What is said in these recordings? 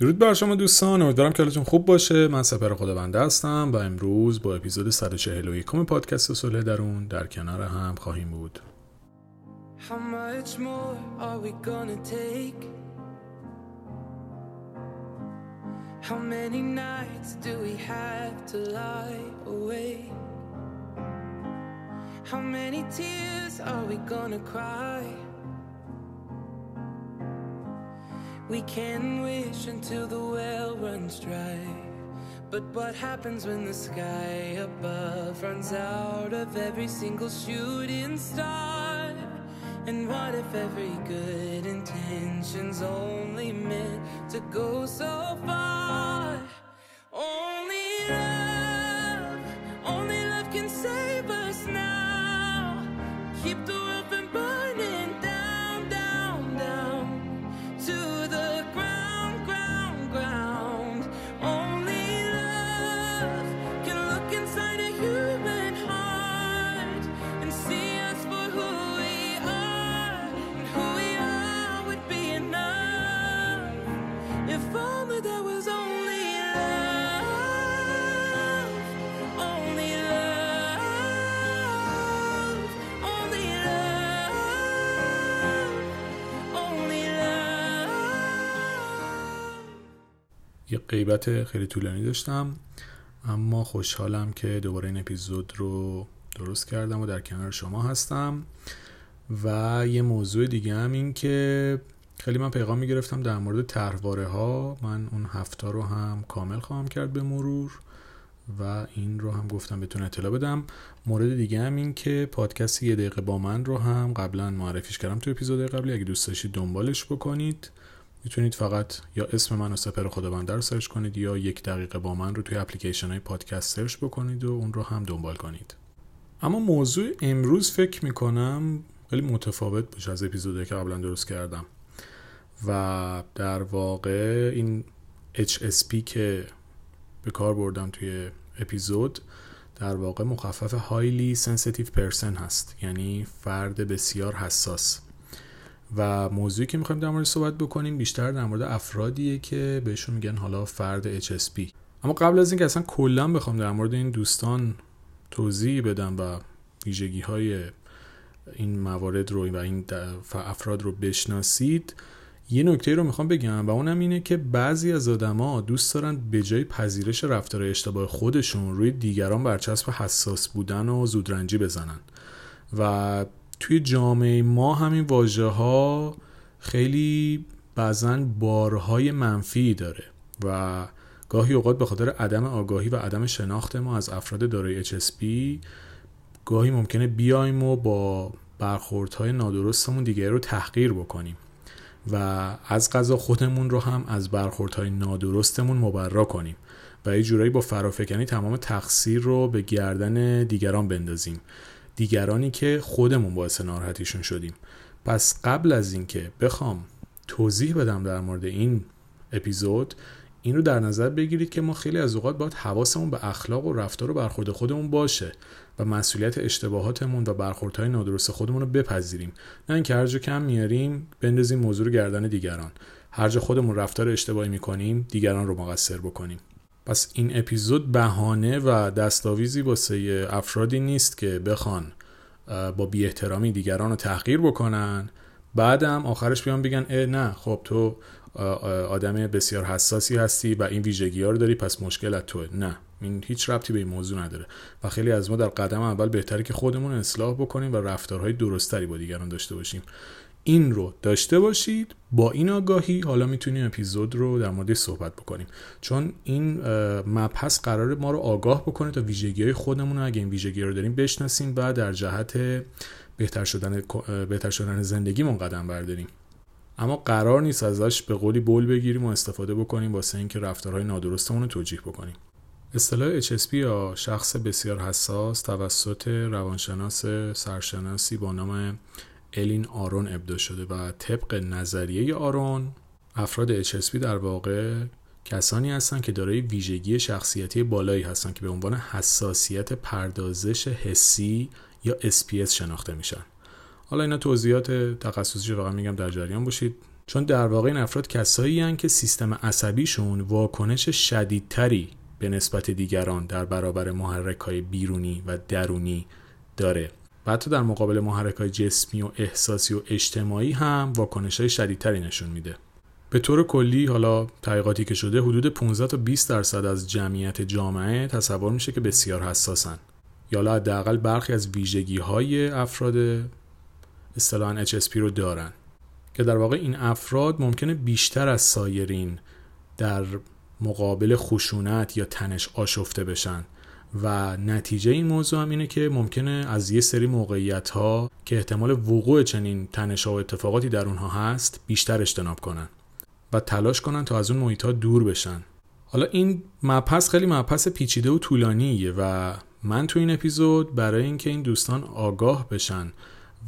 درود بر شما دوستان امیدوارم که حالتون خوب باشه. من سپر خداونده هستم و امروز با اپیزود 141 پادکست صلح درون در کنار هم خواهیم بود. How many tears are we gonna cry? We can wish until the well runs dry. But what happens when the sky above runs out of every single shooting star? And what if every good intention's only meant to go so far? Only love, only love can save us now. Keep the غیبت خیلی طولانی داشتم اما خوشحالم که دوباره این اپیزود رو درست کردم و در کنار شما هستم. و یه موضوع دیگه هم این که خیلی من پیغام می‌گرفتم در مورد طرحواره ها من اون هفته رو هم کامل خواهم کرد به مرور و این رو هم گفتم بهتون اطلاع بدم. مورد دیگه هم این که پادکست یه دقیقه با من رو هم قبلا معرفیش کردم تو اپیزود قبلی. اگه دوست داشتید دنبالش بکنید. می‌تونید فقط یا اسم من و سپر خداونده رو سرچ کنید یا یک دقیقه با من رو توی اپلیکیشن های پادکست سرچ بکنید و اون رو هم دنبال کنید. اما موضوع امروز فکر می‌کنم خیلی متفاوت باشه از اپیزودی که قبلا درست کردم. و در واقع این HSP که به کار بردم توی اپیزود در واقع مخفف Highly Sensitive Person هست. یعنی فرد بسیار حساس. و موضوعی که می‌خوایم در مورد صحبت بکنیم بیشتر در مورد افرادیه که بهشون میگن حالا فرد HSP اما قبل از اینکه اصلا کلا بخوام در مورد این دوستان توضیح بدم و ویژگی های این موارد رو و این افراد رو بشناسید یه نکته رو می‌خوام بگم و اونم اینه که بعضی از آدما دوست دارن به جای پذیرش رفتار اشتباه خودشون روی دیگران برچسب حساس بودن و زودرنجی بزنن. و توی جامعه ما همین واژه ها خیلی بعضا بارهای منفی داره و گاهی اوقات به خاطر عدم آگاهی و عدم شناخت ما از افراد دارای HSP گاهی ممکنه بیایم و با برخوردهای نادرستمون دیگه رو تحقیر بکنیم و از غذا خودمون رو هم از برخوردهای نادرستمون مبرا کنیم و یه جورایی با فرافکنی تمام تقصیر رو به گردن دیگران بندازیم. دیگرانی که خودمون باعث ناراحتیشون شدیم. پس قبل از اینکه بخوام توضیح بدم در مورد این اپیزود این رو در نظر بگیرید که ما خیلی از اوقات باید حواسمون به اخلاق و رفتار و برخورد خودمون باشه و مسئولیت اشتباهاتمون و برخوردهای نادرست خودمون رو بپذیریم. نه اینکه هر جا کم میاریم بندازیم موضوع رو گردن دیگران. هر جا خودمون رفتار اشتباهی می‌کنیم دیگران رو مقصر بکنیم. پس این اپیزود بهانه و دستاویزی واسه افرادی نیست که بخوان با بی احترامی دیگران رو تحقیر بکنن. بعدم آخرش بیان بگن اه نه خب تو آدم بسیار حساسی هستی و این ویژگی رو داری پس مشکل از توه. نه این هیچ ربطی به این موضوع نداره. و خیلی از ما در قدم اول بهتره که خودمون اصلاح بکنیم و رفتارهای درستری با دیگران داشته باشیم. این رو داشته باشید. با این آگاهی حالا می‌تونیم اپیزود رو در مورد صحبت بکنیم. چون این مبحث قرار ما رو آگاه بکنه تا ویژگی های خودمون رو اگه این ویژگی رو داریم بشناسیم و در جهت بهتر شدن بهتر شدن زندگیمون قدم برداریم. اما قرار نیست ازش به قولی بول بگیریم و استفاده بکنیم واسه اینکه رفتارهای نادرستمون رو توجیه بکنیم. اصطلاح HSP یا شخص بسیار حساس توسط روانشناس سرشناسی با نام الین آرون ابدا شده و طبق نظریه آرون افراد HSP در واقع کسانی هستند که دارای ویژگی شخصیتی بالایی هستند که به عنوان حساسیت پردازش حسی یا SPS شناخته میشن. حالا اینا توضیحات تخصصی فقط میگم در جریان باشید. چون در واقع این افراد کسایی هن که سیستم عصبیشون واکنش شدیدتری به نسبت دیگران در برابر محرک های بیرونی و درونی داره. و حتی در مقابل محرک های جسمی و احساسی و اجتماعی هم واکنش های شدیدتری نشون میده. به طور کلی حالا تحقیقاتی که شده حدود 15 تا 20 درصد از جمعیت جامعه تصور میشه که بسیار حساسن. یا حداقل برخی از ویژگی های افراد اصطلاحا HSP رو دارن. که در واقع این افراد ممکنه بیشتر از سایرین در مقابل خشونت یا تنش آشفته بشن. و نتیجه این موضوع هم اینه که ممکنه از یه سری موقعیت ها که احتمال وقوع چنین تنش و اتفاقاتی در اونها هست بیشتر اجتناب کنن و تلاش کنن تا از اون محیط ها دور بشن. حالا این مبحث خیلی مبحث پیچیده و طولانیه و من تو این اپیزود برای اینکه این دوستان آگاه بشن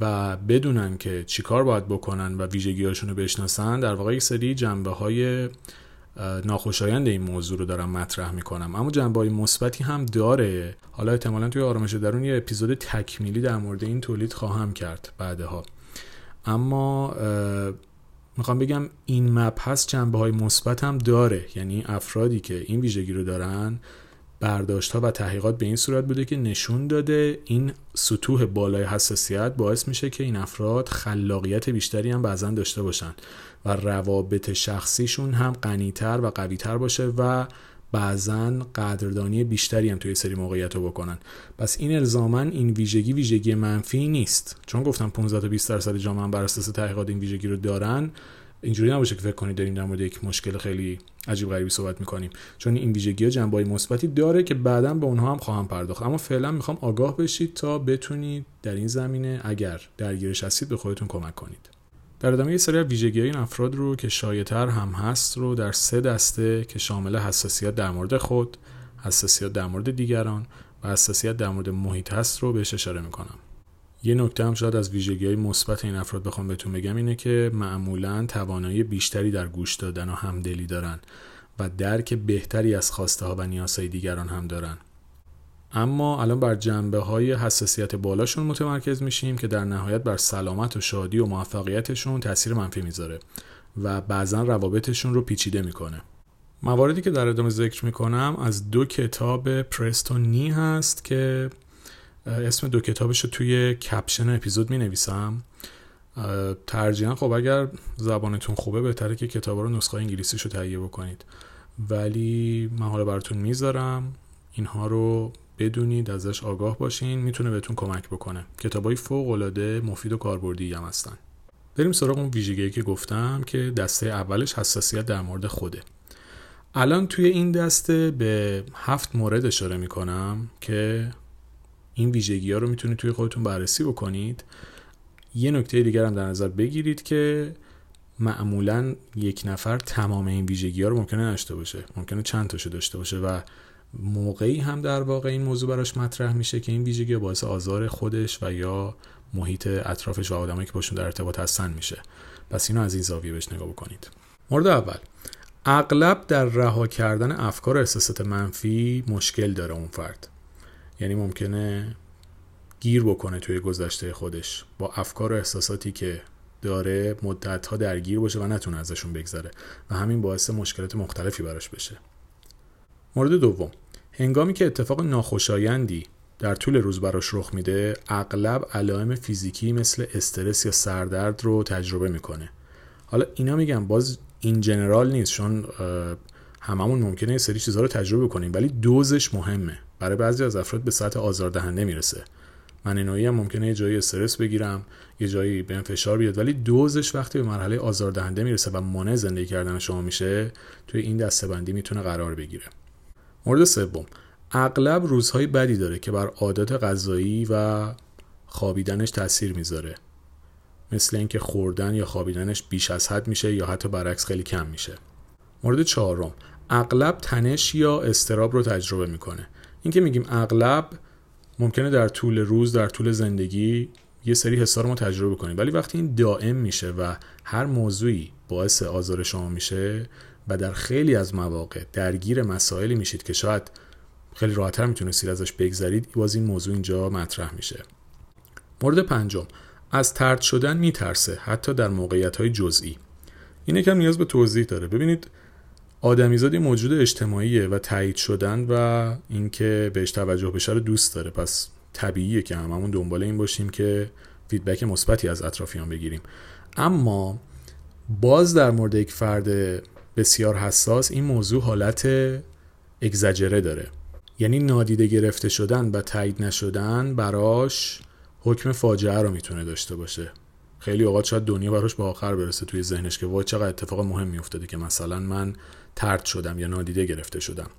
و بدونن که چیکار باید بکنن و ویژگیهاشون رو بشناسن در واقع یک سری جنبه های ناخوشایند این موضوع رو دارم مطرح می‌کنم. اما جنبه مثبتی هم داره. حالا احتمالا توی آرامش درون یه اپیزود تکمیلی در مورد این تولید خواهم کرد بعدها. اما می‌خوام بگم این مبحث جنبه های مثبت هم داره. یعنی افرادی که این ویژگی رو دارن برداشت ها و تحقیقات به این صورت بوده که نشون داده این سطوح بالای حساسیت باعث میشه که این افراد خلاقیت بیشتری هم بعضا داشته باشن. و روابط شخصیشون هم غنیتر و قویتر باشه و بعضا قدردانی بیشتری هم توی سری موقعیت رو بکنن. پس این الزامن این ویژگی ویژگی منفی نیست. چون گفتم 15 تا 20 درصد جامعه بر اساس تحقیقات این ویژگی رو دارن اینجوری نباشه که فکر کنید داریم در مورد یک مشکل خیلی عجیب غریبی صحبت می‌کنیم. چون این ویژگی ها جنبه مثبتی داره که بعدا به اونها هم خواهم پرداخت. اما فعلا می‌خوام آگاه بشید تا بتونید در این زمینه اگر درگیرش هستید به خودتون کمک کنید. در ادامه یه سری از ویژگی این افراد رو که شایعتر هم هست رو در سه دسته که شامل حساسیت در مورد خود حساسیت در مورد دیگران و حساسیت در مورد محیط هست رو بهش اشاره می‌کنم. یه نکته هم شاید از ویژگی های مثبت این افراد بخوام بهتون بگم اینه که معمولا توانایی بیشتری در گوش دادن و همدلی دارن و درک بهتری از خواسته ها و نیازهای دیگران هم دارن. اما الان بر جنبه های حساسیت بالاشون متمرکز میشیم که در نهایت بر سلامت و شادی و موفقیتشون تاثیر منفی می‌ذاره و بعضا روابطشون رو پیچیده می‌کنه. مواردی که در ادامه ذکر می‌کنم از دو کتاب پرستون نی هست که اسم دو کتابش رو توی کپشن اپیزود می نویسم ترجیحاً خب اگر زبانتون خوبه بهتره که کتاب رو نسخه انگلیسیش رو تهیه بکنید. ولی من حالا براتون می‌ذارم. اینها رو بدونید ازش آگاه باشین می‌تونه بهتون کمک بکنه. کتابای فوق العاده مفید و کاربردی هم هستن. بریم سراغ اون ویژگی که گفتم که دسته اولش حساسیت در مورد خوده. الان توی این دسته به هفت مورد اشاره می‌کنم که این ویژگی ها رو می‌تونید توی خودتون بررسی بکنید. یه نکته دیگر هم در نظر بگیرید که معمولا یک نفر تمام این ویژگی ها رو ممکنه نشته باشه. ممکنه چند تاشو داشته باشه و موقعی هم در واقع این موضوع براش مطرح میشه که این ویژگی باعث آزار خودش و یا محیط اطرافش و آدمایی که باشون در ارتباط هستن میشه. پس اینو از این زاویه بهش نگاه بکنید. مورد اول. اغلب در رها کردن افکار و احساسات منفی مشکل داره اون فرد. یعنی ممکنه گیر بکنه توی گذشته خودش با افکار و احساساتی که داره مدت ها درگیر باشه و نتونه ازشون بگذره و همین باعث مشکلات مختلفی براش بشه. مورد دوم. هنگامی که اتفاق ناخوشایندی در طول روز براش رخ میده اغلب علائم فیزیکی مثل استرس یا سردرد رو تجربه می‌کنه. حالا اینا میگم باز این جنرال نیست چون هممون ممکنه یه سری چیزها رو تجربه کنیم ولی دوزش مهمه. برای بعضی از افراد به سطح آزاردهنده می‌رسه. من اینایی هم ممکنه یه جایی استرس بگیرم یه جایی به فشار بیاد ولی دوزش وقتی به مرحله آزاردهنده می‌رسه و مانع زندگی کردن شما میشه توی این دسته می‌تونه قرار بگیره. مورد سوم. اغلب روزهای بدی داره که بر عادات غذایی و خوابیدنش تاثیر می‌ذاره. مثل اینکه خوردن یا خوابیدنش بیش از حد میشه یا حتی برعکس خیلی کم میشه. مورد چهارم. اغلب تنش یا استراب رو تجربه می‌کنه. این که میگیم اغلب ممکنه در طول روز در طول زندگی یه سری حسا رو ما تجربه کنیم. ولی وقتی این دائم میشه و هر موضوعی باعث آزار شما میشه و در خیلی از مواقع درگیر مسائلی میشید که شاید خیلی راحتتر می‌تونستید ازش بگذرید باز این موضوع اینجا مطرح میشه. مورد پنجم از ترد شدن میترسه حتی در موقعیت های جزئی این یکم نیاز به توضیح داره. ببینید آدمیزاد موجود اجتماعیه و تایید شدن و اینکه بهش توجه بشه رو دوست داره. پس طبیعیه که هممون دنبال این باشیم که فیدبک مثبتی از اطرافیان بگیریم. اما باز در مورد یک فرد بسیار حساس این موضوع حالت اگزجره داره. یعنی نادیده گرفته شدن و تایید نشدن براش حکم فاجعه رو می‌تونه داشته باشه. خیلی اوقات شاید دنیا براش به آخر برسه توی ذهنش که وای چقدر اتفاق مهمی افتاده که مثلا من ترد شدم یا نادیده گرفته شدم.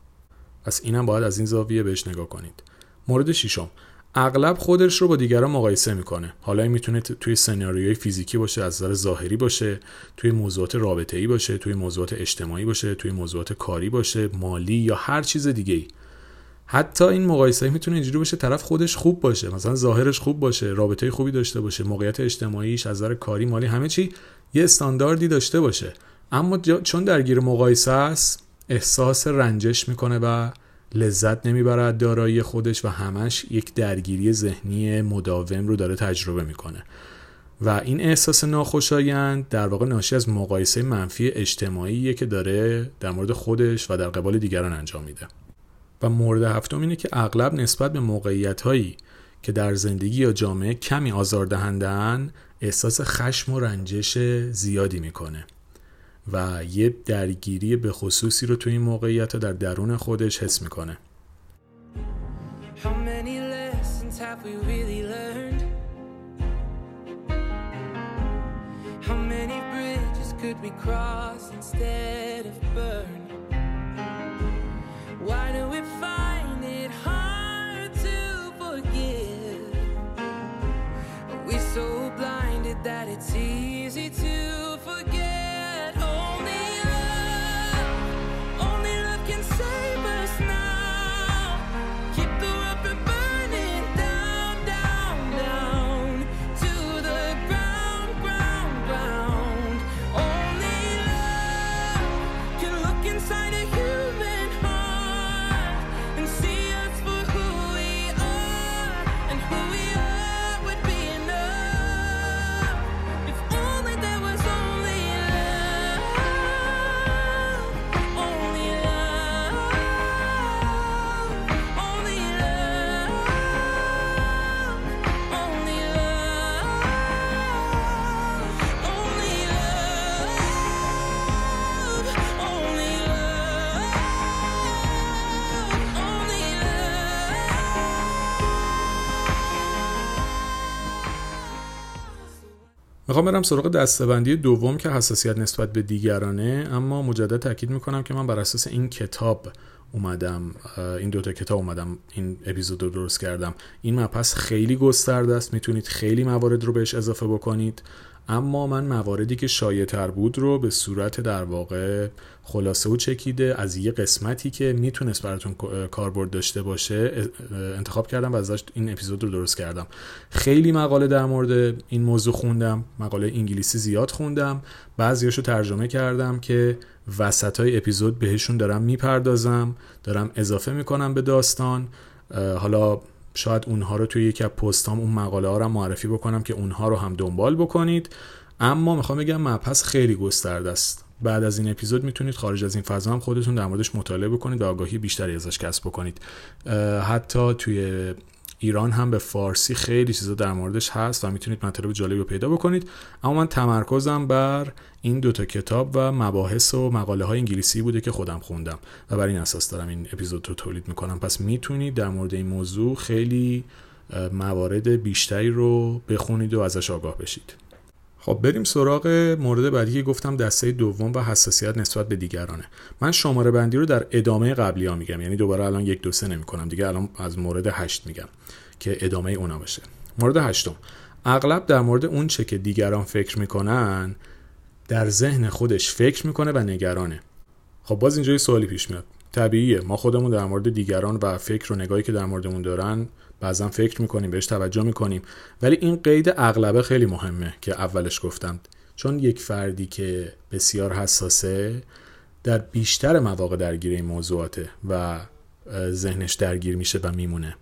پس اینم باید از این زاویه بهش نگاه کنید. مورد ششم. اغلب خودش رو با دیگران مقایسه می‌کنه. حالا این می‌تونه توی سناریوی فیزیکی باشه از نظر ظاهری باشه توی موضوعات رابطه ای باشه توی موضوعات اجتماعی باشه توی موضوعات کاری باشه مالی یا هر چیز دیگه ای حتی این مقایسه می‌تونه اینجوری باشه طرف خودش خوب باشه مثلا ظاهرش خوب باشه رابطه خوبی داشته باشه موقعیت اجتماعیش از نظر کاری مالی همه چی یه استانداردی داشته باشه. اما چون درگیر مقایسه است احساس رنجش می‌کنه و لذت نمی‌برد دارایی خودش و همش یک درگیری ذهنی مداوم رو داره تجربه می‌کنه. و این احساس ناخوشایند در واقع ناشی از مقایسه منفی اجتماعی که داره در مورد خودش و در قبال دیگران انجام میده. و مورد هفتم اینه که اغلب نسبت به موقعیت هایی که در زندگی یا جامعه کمی آزاردهندن احساس خشم و رنجش زیادی می‌کنه. و یه درگیری به خصوصی رو تو این موقعیت در درون خودش حس می‌کنه. می‌خوام برم سراغ دستبندی دوم که حساسیت نسبت به دیگرانه اما مجدد تاکید می‌کنم که من بر اساس این کتاب اومدم این دوتا کتاب اومدم این اپیزود رو درست کردم. این مپس خیلی گسترده است می‌تونید خیلی موارد رو بهش اضافه بکنید. اما من مواردی که شایع تر بود رو به صورت در واقع خلاصه و چکیده از یه قسمتی که می‌تونست براتون کاربرد داشته باشه انتخاب کردم و ازش این اپیزود رو درست کردم. خیلی مقاله در مورد این موضوع خوندم مقاله انگلیسی زیاد خوندم. بعضیاشو ترجمه کردم که وسط های اپیزود بهشون دارم می‌پردازم دارم اضافه می‌کنم به داستان. حالا شاید اونها رو توی یکی از پستام اون مقاله ها رو معرفی بکنم که اونها رو هم دنبال بکنید. اما می‌خوام بگم مبحث خیلی گسترده است. بعد از این اپیزود می‌تونید خارج از این فضا هم خودتون در موردش مطالعه بکنید و آگاهی بیشتری ازش کسب بکنید. حتی توی ایران هم به فارسی خیلی چیزا در موردش هست و می‌تونید مطالب جالبی رو پیدا بکنید. اما من تمرکزم بر این دوتا کتاب و مباحث و مقاله های انگلیسی بوده که خودم خوندم و بر این اساس دارم این اپیزود رو تولید می‌کنم. پس می‌تونید در مورد این موضوع خیلی موارد بیشتری رو بخونید و ازش آگاه بشید. خب بریم سراغ مورد بعدی که گفتم دسته دوم و حساسیت نسبت به دیگرانه. من شماره بندی رو در ادامه قبلی ها میگم یعنی دوباره الان یک دو سه نمی کنم دیگه الان از مورد هشت میگم که ادامه اونا باشه. مورد هشتم. اغلب در مورد اون چه که دیگران فکر می‌کنن در ذهن خودش فکر می‌کنه و نگرانه. خب باز اینجا سوالی پیش میاد. طبیعیه. ما خودمون در مورد دیگران و فکر و نگاهی که در موردمون دارن بعضا فکر می‌کنیم بهش توجه می‌کنیم. ولی این قید اغلبه خیلی مهمه که اولش گفتم چون یک فردی که بسیار حساسه در بیشتر مواقع درگیر این موضوعاته و ذهنش درگیر میشه و میمونه.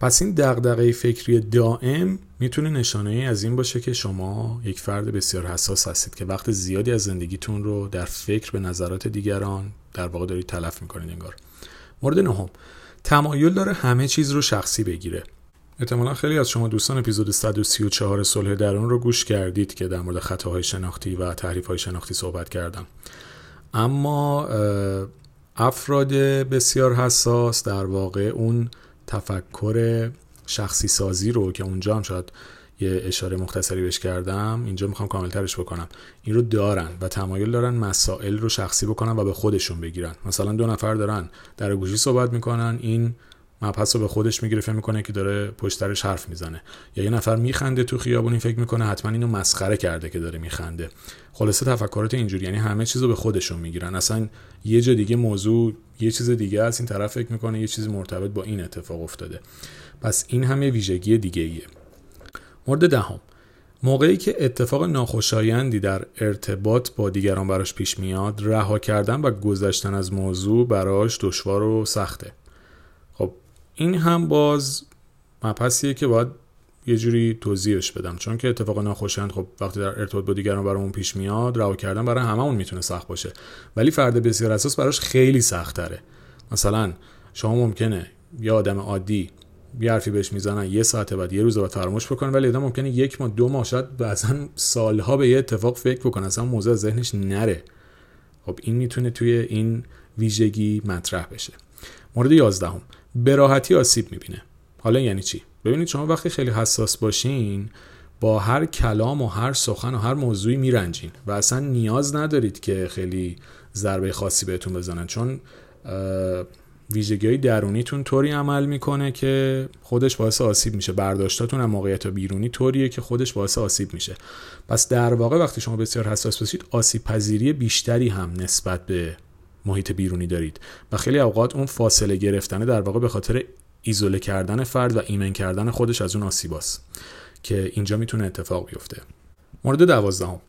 پس این دغدغه فکری دائم می‌تونه نشانه ای از این باشه که شما یک فرد بسیار حساس هستید که وقت زیادی از زندگیتون رو در فکر به نظرات دیگران در واقع دارید تلف می‌کنید انگار. مورد نهم. تمایل داره همه چیز رو شخصی بگیره. احتمالا خیلی از شما دوستان اپیزود 134 صلح درون رو گوش کردید که در مورد خطاهای شناختی و تحریف های شناختی صحبت کردم. اما افراد بسیار حساس در واقع اون تفکر شخصی سازی رو که اونجا هم شاید یه اشاره مختصری بهش کردم اینجا می‌خوام کاملترش بکنم. این رو دارن و تمایل دارن مسائل رو شخصی بکنن و به خودشون بگیرن. مثلا دو نفر دارن در گوشی صحبت می‌کنن این مبحث رو به خودش می‌گیره فکر می‌کنه که داره پشترش حرف می‌زنه. یا یه نفر میخنده تو خیابونی فکر می‌کنه حتما اینو مسخره کرده که داره میخنده. خلاصه تفکرات اینجوری یعنی همه چیز رو به خودشون می‌گیرن. اصلا یه جا دیگه موضوع یه چیز دیگه است. این طرف فکر می‌کنه یه چیزی مرتبط با این اتفاق افتاده. پس این هم ویژگی دیگه ایه مورد دهم. موقعی که اتفاق ناخوشایندی در ارتباط با دیگران براش پیش میاد رها کردن و گذشتن از موضوع براش دشوار و سخته. خب این هم باز مبحثیه که باید یه جوری توضیحش بدم. چون که اتفاق ناخوشایند خب وقتی در ارتباط با دیگران برامون پیش میاد رها کردن برای هممون می‌تونه سخت باشه. ولی فرد بسیار اساس براش خیلی سخت تره مثلا شما ممکنه یه آدم عادی یه حرفی بهش می‌زنن یه ساعت بعد یه روز بعد فراموش بکنه ولی آدم ممکنه یک ماه دو ماه شاید بعضا سالها به یه اتفاق فکر بکنه. اصلا موضوع ذهنش نره. خب این می‌تونه توی این ویژگی مطرح بشه. مورد 11 هم به راحتی آسیب می‌بینه. حالا یعنی چی؟ ببینید شما وقتی خیلی حساس باشین با هر کلام و هر سخن و هر موضوعی میرنجین و اصلا نیاز ندارید که خیلی ضربه خاصی بهتون بزنن. چون ویژگی های درونیتون طوری عمل می‌کنه که خودش باعث آسیب میشه. برداشتاتون هم موقعیت بیرونی طوریه که خودش باعث آسیب میشه. پس در واقع وقتی شما بسیار حساس باشید آسیب پذیری بیشتری هم نسبت به محیط بیرونی دارید. و خیلی اوقات اون فاصله گرفتنه در واقع به خاطر ایزوله کردن فرد و ایمن کردن خودش از اون آسیباست که اینجا می‌تونه اتفاق بیفته. مورد دوازدهم.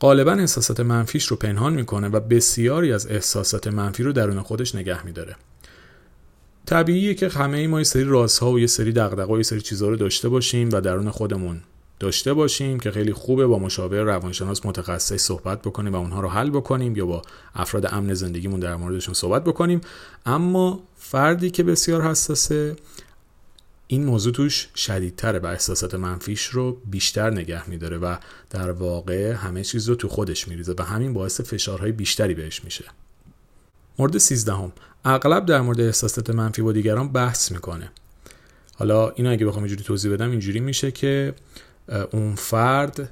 غالبا احساسات منفیش رو پنهان می‌کنه و بسیاری از احساسات منفی رو درون خودش نگه میداره. طبیعیه که همه ما یه سری رازها و یه سری دغدغه‌ها و یه سری چیزها رو داشته باشیم و درون خودمون داشته باشیم که خیلی خوبه با مشاور روانشناس متخصص صحبت بکنیم و اونها رو حل بکنیم یا با افراد امن زندگیمون در موردشون صحبت بکنیم. اما فردی که بسیار حساسه این موضوع توش شدیدتره و احساسات منفیش رو بیشتر نگه میداره و در واقع همه چیز رو تو خودش میریزه و همین باعث فشارهای بیشتری بهش میشه. مورد سیزدهم. اغلب در مورد احساسات منفی با دیگران بحث می‌کنه. حالا اینو اگه بخوام اینجوری توضیح بدم اینجوری میشه که اون فرد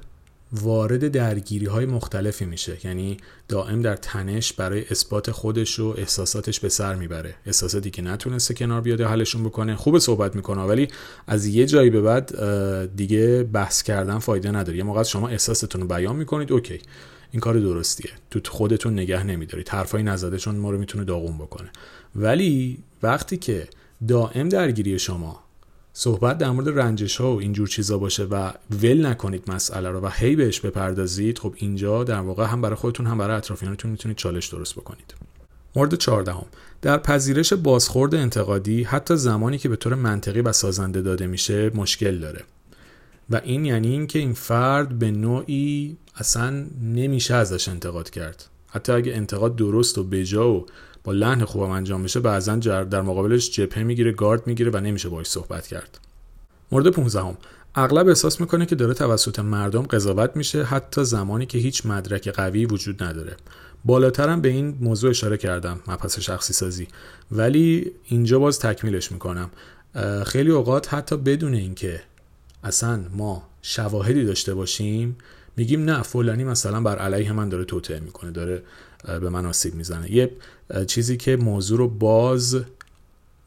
وارد درگیری های مختلفی میشه. یعنی دائم در تنش برای اثبات خودش و احساساتش به سر می‌بره. احساساتی که نتونسته کنار بیاده حلشون بکنه. خوب صحبت می‌کنه ولی از یه جایی به بعد دیگه بحث کردن فایده نداره. یه موقع شما احساستون رو بیان می‌کنید اوکی. این کار درستیه. تو خودتون نگه نمیدارید. حرفایی نزده چون ما رو می‌تونه داغون بکنه. ولی وقتی که دائم درگیری شما صحبت در مورد رنجش ها و اینجور چیزا باشه و ول نکنید مسئله رو و هی بهش بپردازید خب اینجا در واقع هم برای خودتون هم برای اطرافیانتون می‌تونید چالش درست بکنید. مورد چهاردهم. در پذیرش بازخورد انتقادی حتی زمانی که به طور منطقی و سازنده داده میشه مشکل داره. و این یعنی اینکه این فرد به نوعی اصلا نمیشه ازش انتقاد کرد. حتی اگه انتقاد درست و بجا و با لحن خوبم انجام بشه بعضا در مقابلش جبهه می‌گیره گارد می‌گیره و نمیشه باش صحبت کرد. مورد 15 هم. اغلب احساس می‌کنه که داره توسط مردم قضاوت میشه حتی زمانی که هیچ مدرک قوی وجود نداره. بالاترم به این موضوع اشاره کردم مبحث شخصی سازی ولی اینجا باز تکمیلش می‌کنم. خیلی اوقات حتی بدون اینکه اصلا ما شواهدی داشته باشیم میگیم نه فلانی مثلا بر علیه من داره توطئه می‌کنه داره به من آسیب می‌زنه. یه چیزی که موضوع رو باز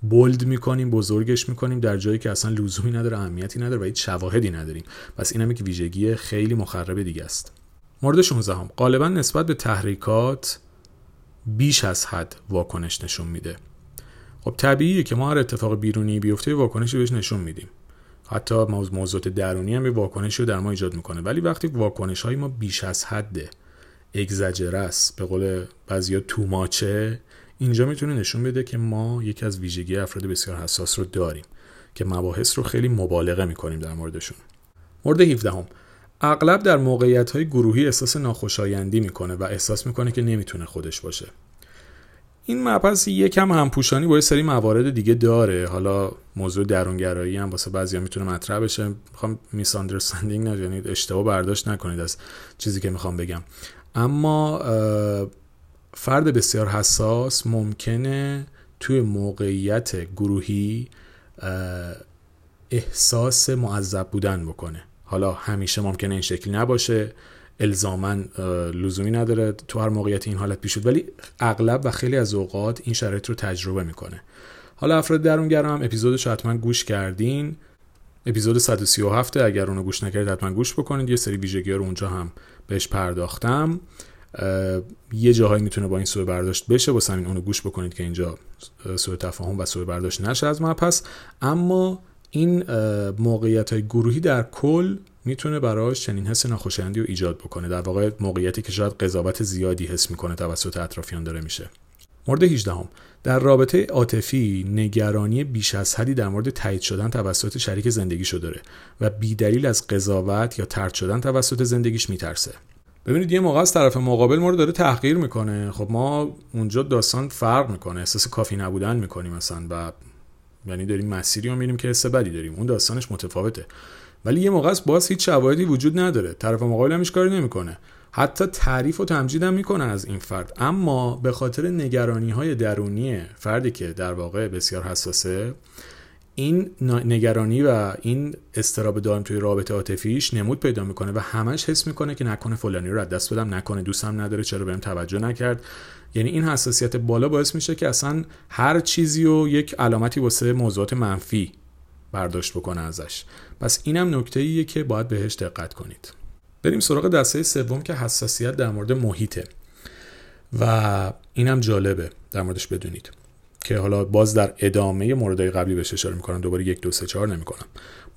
بولد می‌کنیم بزرگش می‌کنیم در جایی که اصلا لزومی نداره اهمیتی نداره و هیچ شواهدی نداریم. پس این هم که ویژگی خیلی مخرب دیگه است. مورد 16 هم غالبا نسبت به تحریکات بیش از حد واکنش نشون میده. خب طبیعیه که ما هر اتفاق بیرونی بیفته واکنشی بهش نشون میدیم. حتی موضوعات درونی هم واکنش رو در ما ایجاد می‌کنه. ولی وقتی واکنش های ما بیش از حده اگزجرس به قول بعضیا توماچه اینجا می‌تونه نشون بده که ما یکی از ویژگی افراد بسیار حساس رو داریم که مباحث رو خیلی مبالغه می‌کنیم در موردشون. مورد 17 هم. اغلب در موقعیت های گروهی احساس ناخوشایندی می‌کنه و احساس می‌کنه که نمی‌تونه خودش باشه. این مبحث یکم همپوشانی با یه سری موارد دیگه داره. حالا موضوع درونگرایی هم واسه بعضیا می‌تونه مطرح بشه. می‌خوام میس اندرستندینگ نکنید اشتباه برداشت نکنید از چیزی که می‌خوام بگم. اما فرد بسیار حساس ممکنه توی موقعیت گروهی احساس معذب بودن بکنه. حالا همیشه ممکنه این شکلی نباشه. الزاما لزومی نداره تو هر موقعیت این حالت پیش ولی اغلب و خیلی از اوقات این شرایط رو تجربه می‌کنه. حالا افراد درونگرا هم اپیزودش حتما گوش کردین. اپیزود 137 اگر اونو گوش نکردید حتما گوش بکنید. یه سری ویژگی رو اونجا هم بهش پرداختم. یه جاهایی می‌تونه با این سوء برداشت بشه. واسه همین اونو گوش بکنید که اینجا سوء تفاهم و سوء برداشت نشه از پس اما این موقعیت های گروهی در کل می‌تونه براش چنین حس ناخوشایندی رو ایجاد بکنه. در واقع موقعیتی که شاید قضاوت زیادی حس می‌کنه توسط اطرافیان داره میشه. مورد 18 هم. در رابطه عاطفی نگرانی بیش از حدی در مورد تایید شدن توسط شریک زندگیشو داره و بیدلیل از قضاوت یا ترد شدن توسط زندگیش میترسه. ببینید یه موقع از طرف مقابل ما رو داره تحقیر می‌کنه. خب ما اونجا داستان فرق می‌کنه. احساس کافی نبودن می‌کنیم مثلا و یعنی داریم مسیری رو میریم که حس بدی داریم. اون داستانش متفاوته. ولی یه موقع است باز هیچ شواهدی وجود نداره. طرف مقابل همش کاری نمی‌کنه. حتی تعریف و تمجید هم می‌کنه از این فرد. اما به خاطر نگرانی های درونی فردی که در واقع بسیار حساسه این نگرانی و این استراب دائم توی رابطه عاطفیش نمود پیدا می‌کنه و همش حس می‌کنه که نکنه فلانی رو از دست بدم نکنه دوستم نداره چرا بهم توجه نکرد؟ یعنی این حساسیت بالا باعث میشه که اصلا هر چیزی و یک علامتی واسه موضوعات منفی برداشت بکنه ازش. پس اینم نکته ایه که باید بهش دقت کنید. بریم سراغ دسته سوم که حساسیت در مورد محیطه. و اینم جالبه در موردش بدونید که حالا باز در ادامه موردهای قبلی بهش اشاره می‌کنم. دوباره یک دو سه چهار نمی‌کنم.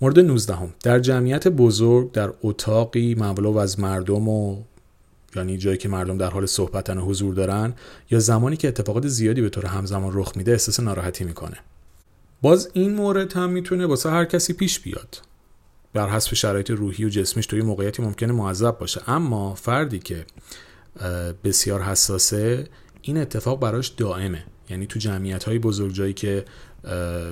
مورد 19 هم. در جمعیت بزرگ در اتاقی مملو از مردم و یعنی جایی که مردم در حال صحبتن و حضور دارن یا زمانی که اتفاقات زیادی به طور همزمان رخ میده احساس ناراحتی می‌کنه. باز این مورد هم می‌تونه واسه هر کسی پیش بیاد. بر حسب شرایط روحی و جسمیش توی موقعیتی ممکنه معذب باشه. اما فردی که بسیار حساسه این اتفاق براش دائمه. یعنی تو جمعیت های بزرگ جایی که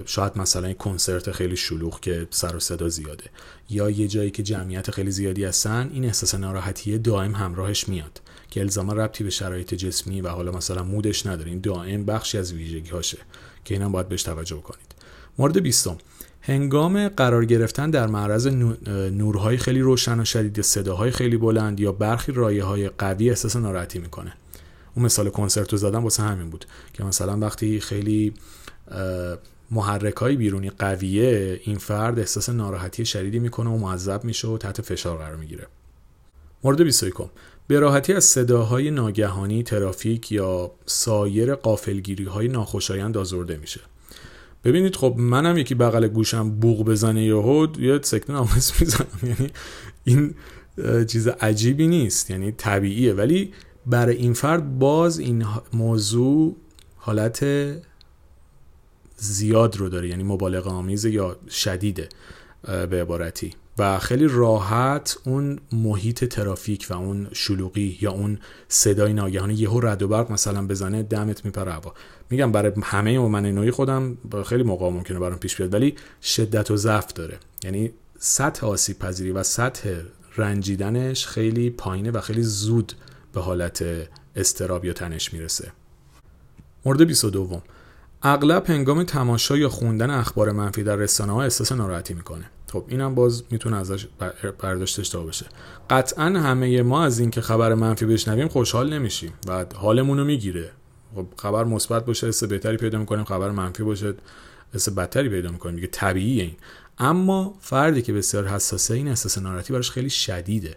شاید مثلا کنسرت خیلی شلوغ که سر و صدا زیاده یا یه جایی که جمعیت خیلی زیادی هستن این احساس ناراحتی دائم همراهش میاد. که الزاما ربطی به شرایط جسمی و حالا مثلا مودش نداره. این دائم بخشی از ویژگی هاشه که اینم باید بهش توجه کنید. مورد بیستم. هنگام قرار گرفتن در معرض نورهای خیلی روشن و شدید صداهای خیلی بلند یا برخی رایه های قوی احساس ناراحتی می‌کنه. اون مثال کنسرت رو زدم واسه همین بود که مثلا وقتی خیلی محرک های بیرونی قویه این فرد احساس ناراحتی شدیدی می‌کنه و معذب میشه و تحت فشار قرار می‌گیره. مورد 21 به راحتی از صداهای ناگهانی ترافیک یا سایر قافلگیری های ناخوشایند آزرده میشه. ببینید خب منم یکی بغل گوشم بوغ بزنه یهود یه سکته نامس می‌زنم. یعنی این چیز عجیبی نیست. یعنی طبیعیه. ولی برای این فرد باز این موضوع حالت زیاد رو داره. یعنی مبالغه آمیز یا شدیده به عبارتی. و خیلی راحت اون محیط ترافیک و اون شلوغی یا اون صدای ناگهانی یهو رد و برق مثلا بزنه دمت میپره هوا. میگم برای همه و من نوعی خودم خیلی موقع ممکنه برام پیش بیاد ولی شدت و ضعف داره. یعنی سطح آسیب پذیری و سطح رنجیدنش خیلی پایینه و خیلی زود به حالت استراب یا تنش می‌رسه. مورد 22 اغلب هنگام تماشا یا خوندن اخبار منفی در رسانه ها احساس ناراحتی می‌کنه. خب اینم باز می‌تونه ازش برداشت اشتباه بشه. قطعا همه ما از اینکه خبر منفی بشنویم خوشحال نمیشیم و حالمون رو می‌گیره. خب خبر مثبت باشه حس بهتری پیدا می‌کنیم خبر منفی باشه حس بدتری پیدا می‌کنیم دیگه طبیعیه این. اما فردی که بسیار حساسه این احساس ناراحتی براش خیلی شدیده.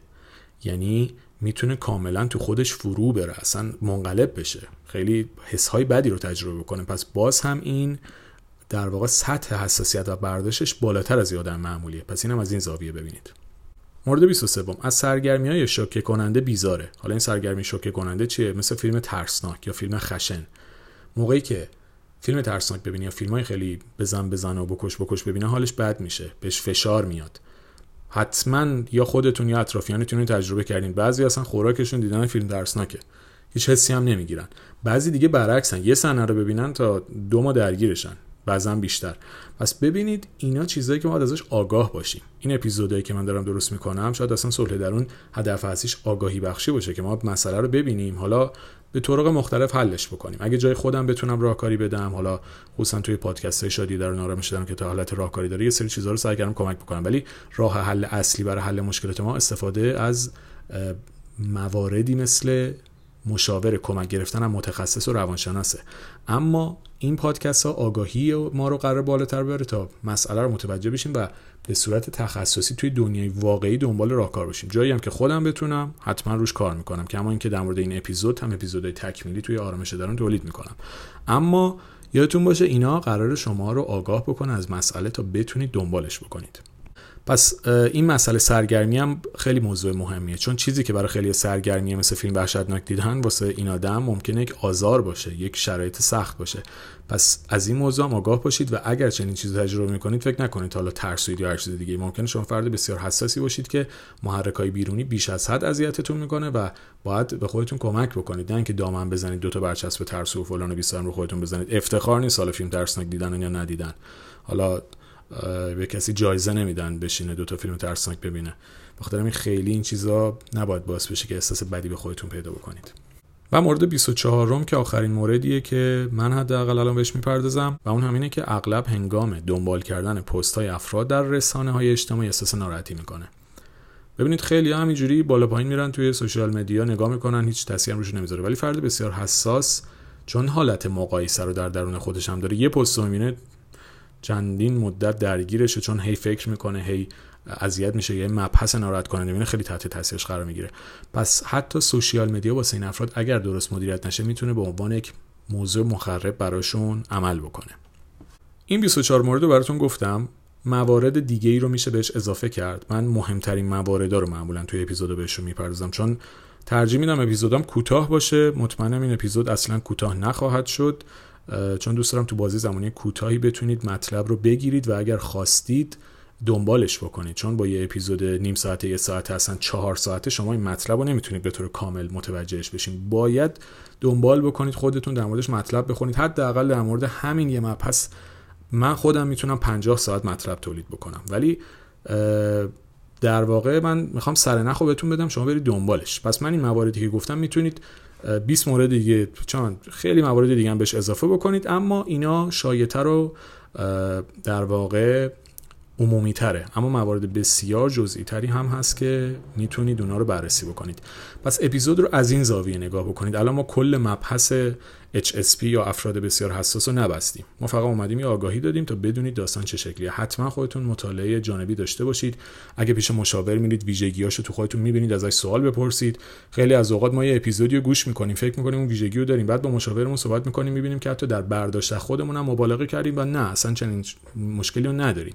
یعنی می‌تونه کاملا تو خودش فرو بره اصلا منقلب بشه. خیلی حسهای بدی رو تجربه بکنه پس باز هم این در واقع سطح حساسیت و برداشتش بالاتر از یادم معمولیه. پس اینم از این زاویه ببینید. مورد 23 از سرگرمی های شوکه کننده بیزاره. حالا این سرگرمی شوکه کننده چیه؟ مثل فیلم ترسناک یا فیلم خشن. موقعی که فیلم ترسناک ببینه یا فیلم های خیلی بزن بزن و بکش بکش ببینه حالش بد میشه. بهش فشار میاد. حتما یا خودتون یا اطرافیانتون تجربه کردین. بعضی اصلا خوراکشون دیدن فیلم ترسناکه. هیچ حسی هم نمی‌گیرن. بعضی دیگه برعکسن. یه صحنه رو ببینن تا دو ماه درگیرشن. بعضا بیشتر. پس ببینید اینا چیزایی که ما ازش آگاه باشیم. این اپیزودایی که من دارم درست می‌کنم شاید اصلا صلح درون هدف اصلیش آگاهی بخشی باشه که ما مسئله رو ببینیم. حالا به طرق مختلف حلش بکنیم. اگه جای خودم بتونم راهکاری بدم حالا خصوصا توی پادکست شادی در آرامش دارم که تا حالت راهکاری داره یه سری چیزها رو سعی کردم کمک بکنم. ولی راه حل اصلی برای حل مشکلات ما استفاده از مواردی مثل مشاور کمک گرفتن هم متخصص و روانشناسه. اما این پادکست ها آگاهی ما رو قرار بالاتر بره تا مسئله رو متوجه بشیم و به صورت تخصصی توی دنیای واقعی دنبال راهکار باشیم جایی هم که خودم بتونم حتما روش کار می‌کنم که اما اینکه در مورد این اپیزود هم اپیزودهای تکمیلی توی آرامش درون تولید می‌کنم. اما یادتون باشه اینا قرار شما رو آگاه بکنه از مسئله تا بتونید دنبالش بکنید. پس این مسئله سرگرمی هم خیلی موضوع مهمیه. چون چیزی که برای خیلی سرگرمیه مثل فیلم وحشتناک دیدن واسه این آدم ممکنه یک آزار باشه یک شرایط سخت باشه. پس از این موضوع هم آگاه باشید و اگر چنین چیزی تجربه می‌کنید فکر نکنید حالا ترسوید یا هر چیز دیگه ممکنه شما فرد بسیار حساسی باشید که محرک های بیرونی بیش از حد اذیتتون می‌کنه و باید به خودتون کمک بکنید. نه اینکه دامن بزنید دو تا برچسب ترسو و فلان و بیسار رو خودتون بزنید. افتخار نیست سال فیلم ترسناک دیدن یا ندیدن. حالا به کسی جایزه نمیدن بشینه دو تا فیلم ترسناک ببینه. بخاطر این خیلی این چیزا نباید باعث بشه که احساس بدی به خودتون پیدا بکنید. و مورد 24 روم که آخرین موردیه که من حداقل الان بهش می‌پردازم و اون همینه که اغلب هنگام دنبال کردن پست های افراد در رسانه های اجتماعی احساس ناراحتی می‌کنه. ببینید خیلی همینجوری بالا پایین میرن توی سوشال مدیا نگاه می‌کنن هیچ تاثیری روش نمی‌ذاره. ولی فرد بسیار حساس چون حالت مقایسه رو در درون خودش هم داره. یه پست می‌بینه چندین مدت درگیرشه چون هی فکر می‌کنه هی اذیت میشه یه مبحث ناراحت کننده می‌بینه خیلی تحت تاثیرش قرار می‌گیره. پس حتی سوشیال مدیا واسه این افراد اگر درست مدیریت نشه می‌تونه به عنوان یک موضوع مخرب براشون عمل بکنه. این 24 مورد رو براتون گفتم. موارد دیگه ای رو میشه بهش اضافه کرد. من مهمترین مواردا رو معمولا توی اپیزود بهشون می‌پردازم. چون ترجیح میدم اپیزودام کوتاه باشه. مطمئنم این اپیزود اصلا کوتاه نخواهد شد. چون دوست دارم تو بازی زمانی کوتاهی بتونید مطلب رو بگیرید و اگر خواستید دنبالش بکنید. چون با یه اپیزود نیم ساعته یه ساعته اصلا چهار ساعته شما این مطلب رو نمی‌تونید به طور کامل متوجهش بشین. باید دنبال بکنید خودتون در موردش مطلب بخونید. حداقل در مورد همین یه مبحث من خودم می‌تونم 50 ساعت مطلب تولید بکنم. ولی در واقع من می‌خوام سرنخ رو بهتون بدم شما برید دنبالش. پس من این مواردی که گفتم می‌تونید 20 مورد دیگه چون خیلی موارد دیگه هم بهش اضافه بکنید اما اینا شایعه رو در واقع عمومی تره اما موارد بسیار جزئی تری هم هست که می‌تونید اونا رو بررسی بکنید. پس اپیزود رو از این زاویه نگاه بکنید. الان ما کل مبحث HSP یا افراد بسیار حساس رو نبستیم. ما فقط اومدیم یه آگاهی دادیم تا بدونید داستان چه شکلیه. حتما خودتون مطالعه جانبی داشته باشید. اگه پیش مشاور میرید ویژگیاشو تو خودتون می‌بینید ازش سوال بپرسید. خیلی از اوقات ما یه اپیزودی رو گوش می‌کنیم فکر می‌کنیم اون ویژگی رو داریم. بعد با مشاورمون صحبت می‌کنیم می‌بینیم که حتی در برداشت خودمون هم مبالغه کردیم و نه اصلا چنین مشکلی رو نداریم.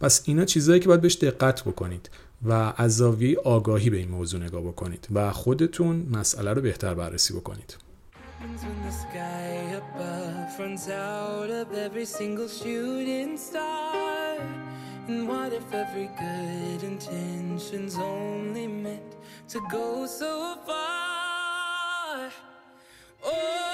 پس اینا چیزایی که باید بهش دقت بکنید و از زاویه آگاهی به این موضوع نگاه بکنید و خودتون مسئله رو بهتر بررسی بکنید. happens when the sky above runs out of every single shooting star? And what if every good intention's only meant to go so far? Oh.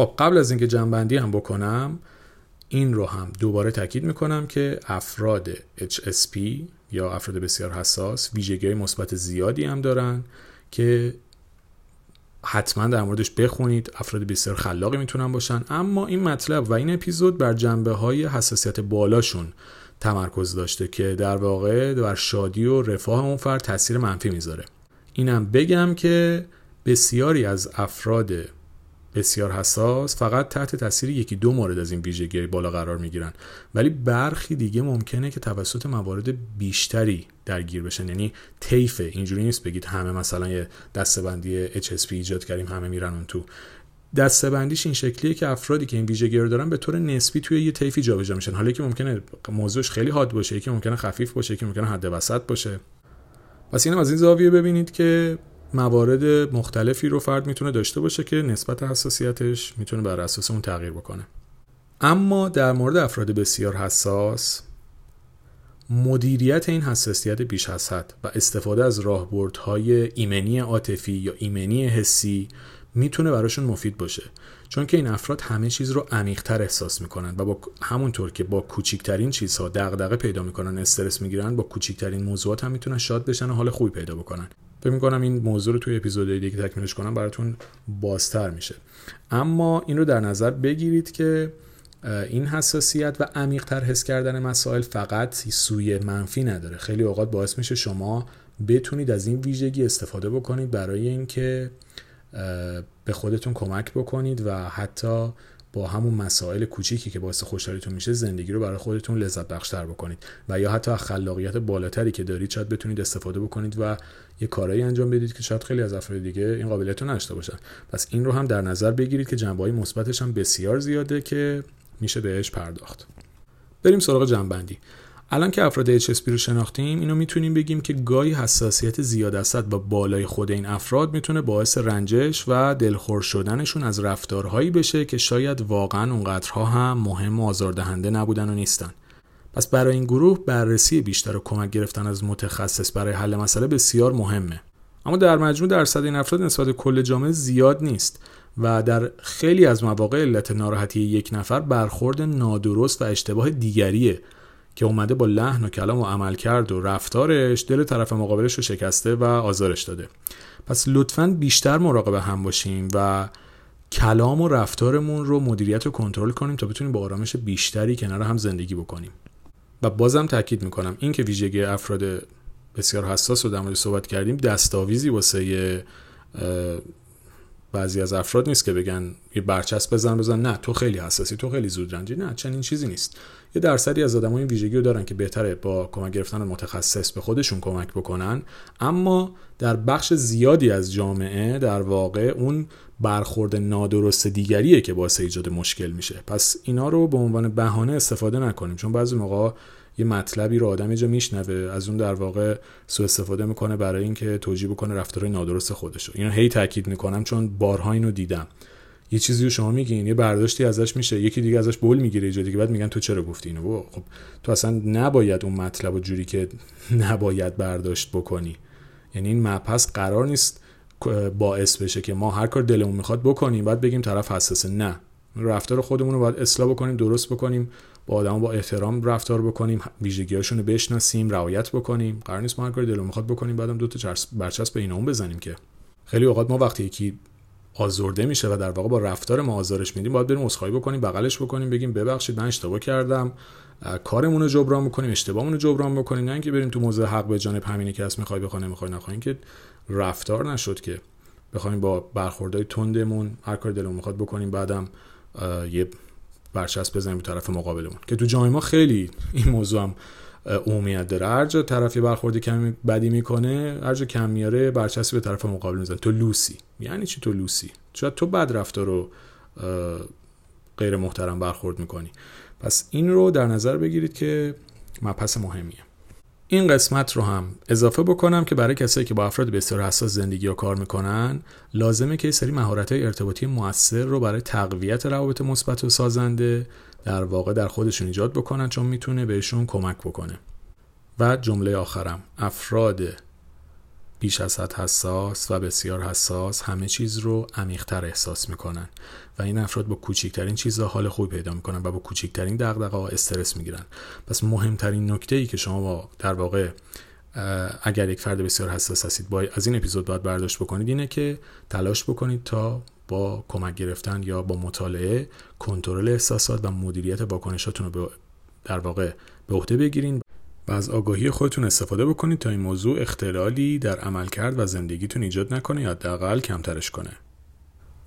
خب قبل از اینکه جنبندی هم بکنم این رو هم دوباره تاکید می‌کنم که افراد HSP یا افراد بسیار حساس ویژگی مثبت زیادی هم دارن که حتما در موردش بخونید افراد بسیار خلاقی می‌تونن باشن. اما این مطلب و این اپیزود بر جنبه های حساسیت بالاشون تمرکز داشته که در واقع بر شادی و رفاه اون فرد تاثیر منفی می‌ذاره. اینم بگم که بسیاری از افراد بسیار حساس فقط تحت تاثیر یکی دو مورد از این ویژگی بالا قرار می‌گیرن. ولی برخی دیگه ممکنه که توسط موارد بیشتری درگیر بشن. یعنی طیف اینجوری نیست بگید همه مثلا یه دستبندی HSP ایجاد کردیم همه میرن اون تو. دستبندیش این شکلیه که افرادی که این ویژگی رو دارن به طور نسبی توی یه طیفی جابجا میشن. حالا که ممکنه موضوعش خیلی حاد باشه یکی ممکنه خفیف باشه یکی ممکنه حد وسط باشه. پس اینم از این زاویه ببینید که موارد مختلفی رو فرد می‌تونه داشته باشه که نسبت حساسیتش می‌تونه بر اساس اون تغییر بکنه. اما در مورد افراد بسیار حساس مدیریت این حساسیت بیش از حد و استفاده از راهبردهای ایمنی عاطفی یا ایمنی حسی می‌تونه براشون مفید باشه. چون که این افراد همه چیز رو عمیقتر احساس می‌کنن و با همونطور که با کوچیکترین چیزها دغدغه پیدا می‌کنن استرس می‌گیرن با کوچیکترین موضوعات هم می‌تونن شاد بشن و حال خوبی پیدا بکنن. فکر می‌کنم این موضوع رو توی اپیزود دیگه تکمیلش کنم براتون بازتر میشه. اما این رو در نظر بگیرید که این حساسیت و عمیقتر حس کردن مسائل فقط سوی منفی نداره. خیلی اوقات باعث میشه شما بتونید از این ویژگی استفاده بکنید برای اینکه به خودتون کمک بکنید و حتی با همون مسائل کوچیکی که باعث خوشحالیتون میشه زندگی رو برای خودتون لذت بخشتر بکنید و یا حتی خلاقیت بالاتری که دارید شاید بتونید استفاده بکنید و یه کارایی انجام بدید که شاید خیلی از افراد دیگه این قابلیت رو نداشته باشن. پس این رو هم در نظر بگیرید که جنبه مثبتش هم بسیار زیاده که میشه بهش پرداخت. بریم سراغ جنبندی. الان که افراد HSP رو شناختیم اینو می‌تونیم بگیم که گاهی حساسیت زیاد است و بالای خود این افراد می‌تونه باعث رنجش و دلخور شدنشون از رفتارهایی بشه که شاید واقعا اونقدرها هم مهم و آزاردهنده نبودن و نیستن. پس برای این گروه بررسی بیشتر و کمک گرفتن از متخصص برای حل مسئله بسیار مهمه. اما در مجموع درصد این افراد نسبت کل جامعه زیاد نیست و در خیلی از مواقع علت ناراحتی یک نفر برخورد نادرست و اشتباه دیگریه. که اومده با لحن و کلام و عمل کرد و رفتارش دل طرف مقابلش رو شکسته و آزارش داده. پس لطفا بیشتر مراقب هم باشیم و کلام و رفتارمون رو مدیریت و کنترل کنیم تا بتونیم با آرامش بیشتری کنار هم زندگی بکنیم. و بازم تاکید می‌کنم این که ویژگی افراد بسیار حساس رو در مورد صحبت کردیم دستاویزی واسه بعضی از افراد نیست که بگن یه برچسب بزن بزن. نه تو خیلی حساسی تو خیلی زود رنجی نه چنین چیزی نیست. یه درصدی از آدم‌ها این ویژگی رو دارن که بهتره با کمک گرفتن متخصص به خودشون کمک بکنن. اما در بخش زیادی از جامعه در واقع اون برخورد نادرست دیگریه که باعث ایجاد مشکل میشه. پس اینا رو به عنوان بهانه استفاده نکنیم چون بعضی موقع یه مطلبی رو آدم اینجا میشنوه از اون در واقع سوء استفاده می‌کنه برای اینکه توجیه بکنه رفتارهای نادرست خودش رو. اینو هی تاکید می‌کنم چون بارها اینو دیدم. یه چیزی رو شما میگین یه برداشتی ازش میشه یکی دیگه ازش بول می‌گیره یه دیگه بعد میگن تو چرا گفتی اینو؟ خب تو اصلا نباید اون مطلب و جوری که نباید برداشت بکنی. یعنی این مبحث قرار نیست باعث بشه که ما هر کار دلمون می‌خواد بکنیم بعد بگیم طرف حساسه. نه. رفتار خودمون رو باید اصلاح بکنیم درست بکنیم. با آدم با احترام رفتار بکنیم ویژگیهاشون رو بشناسیم رعایت بکنیم. قرار نیست ما هر کاری دلمون می‌خواد بکنیم بعدم دو تا برچسب به این اون بزنیم که. خیلی اوقات ما وقتی یکی آزرده میشه و در واقع با رفتار ما آزارش میدیم باید بریم عذرخواهی بکنیم بغلش بکنیم بگیم ببخشید من اشتباه کردم. کارمون رو جبران بکنیم اشتباهمون رو جبران بکنیم نه اینکه بریم تو موضوع حق به جانب همینی که هست می‌خوای بخوای نمی‌خوای نخواهیم که رفتار نشد که بخوایم با برخوردهای تندمون هر کار دلمون می‌خواد بکنیم بعدم یه برچسب بزنیم به طرف مقابلمون. که تو جامعه ما خیلی این موضوع هم عمومیت داره. هر جا طرفی برخورد کمی بدی می‌کنه هر جا کم میاره برچسب به طرف مقابل می‌زنه. تو لوسی. یعنی چی تو لوسی؟ شاید تو بد رفتار رو غیر محترم برخورد می‌کنی. پس این رو در نظر بگیرید که مبحث مهمیه. این قسمت رو هم اضافه بکنم که برای کسایی که با افراد بسیار حساس زندگی یا کار می‌کنن لازمه که سری مهارت ارتباطی موثر رو برای تقویت روابط مثبت و سازنده در واقع در خودشون ایجاد بکنن چون می‌تونه بهشون کمک بکنه. و جمله آخرم افراد بیش از حد حساس و بسیار حساس همه چیز رو عمیقتر احساس می‌کنن و این افراد با کوچکترین چیزها حال خوبی پیدا می‌کنن و با کوچکترین دغدغه ها استرس می‌گیرن. پس مهمترین نکته ای که شما با در واقع اگر یک فرد بسیار حساس هستید با از این اپیزود باید برداشت بکنید اینه که تلاش بکنید تا با کمک گرفتن یا با مطالعه کنترل احساسات و مدیریت واکنشاتون رو در واقع به عهده بگیرین. از آگاهی خودتون استفاده بکنید تا این موضوع اختلالی در عملکرد و زندگیتون ایجاد نکنه یا حداقل کمترش کنه.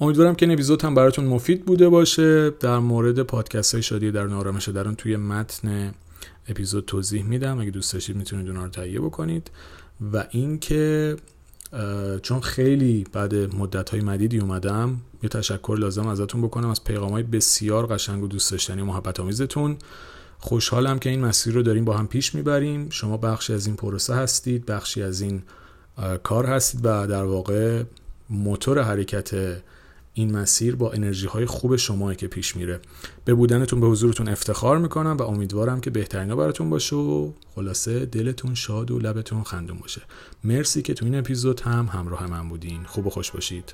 امیدوارم که این اپیزود هم براتون مفید بوده باشه. در مورد پادکست های شادی در آرامش درون توی متن اپیزود توضیح میدم. اگه دوست داشتید می‌تونید اونها رو تهیه بکنید. و اینکه چون خیلی بعد مدت های مدیدی اومدم یه تشکر لازم ازتون بکنم از پیغام های بسیار قشنگ و دوست داشتنی و محبت آمیزتون خوشحالم که این مسیر رو داریم با هم پیش می‌بریم. شما بخشی از این پروسه هستید بخشی از این کار هستید و در واقع موتور حرکت این مسیر با انرژی های خوب شما که پیش میره. به بودنتون به حضورتون افتخار می‌کنم و امیدوارم که بهترین براتون باشه و خلاصه دلتون شاد و لبتون خندون باشه. مرسی که تو این اپیزود هم همراه من بودین. خوب و خوش باشید.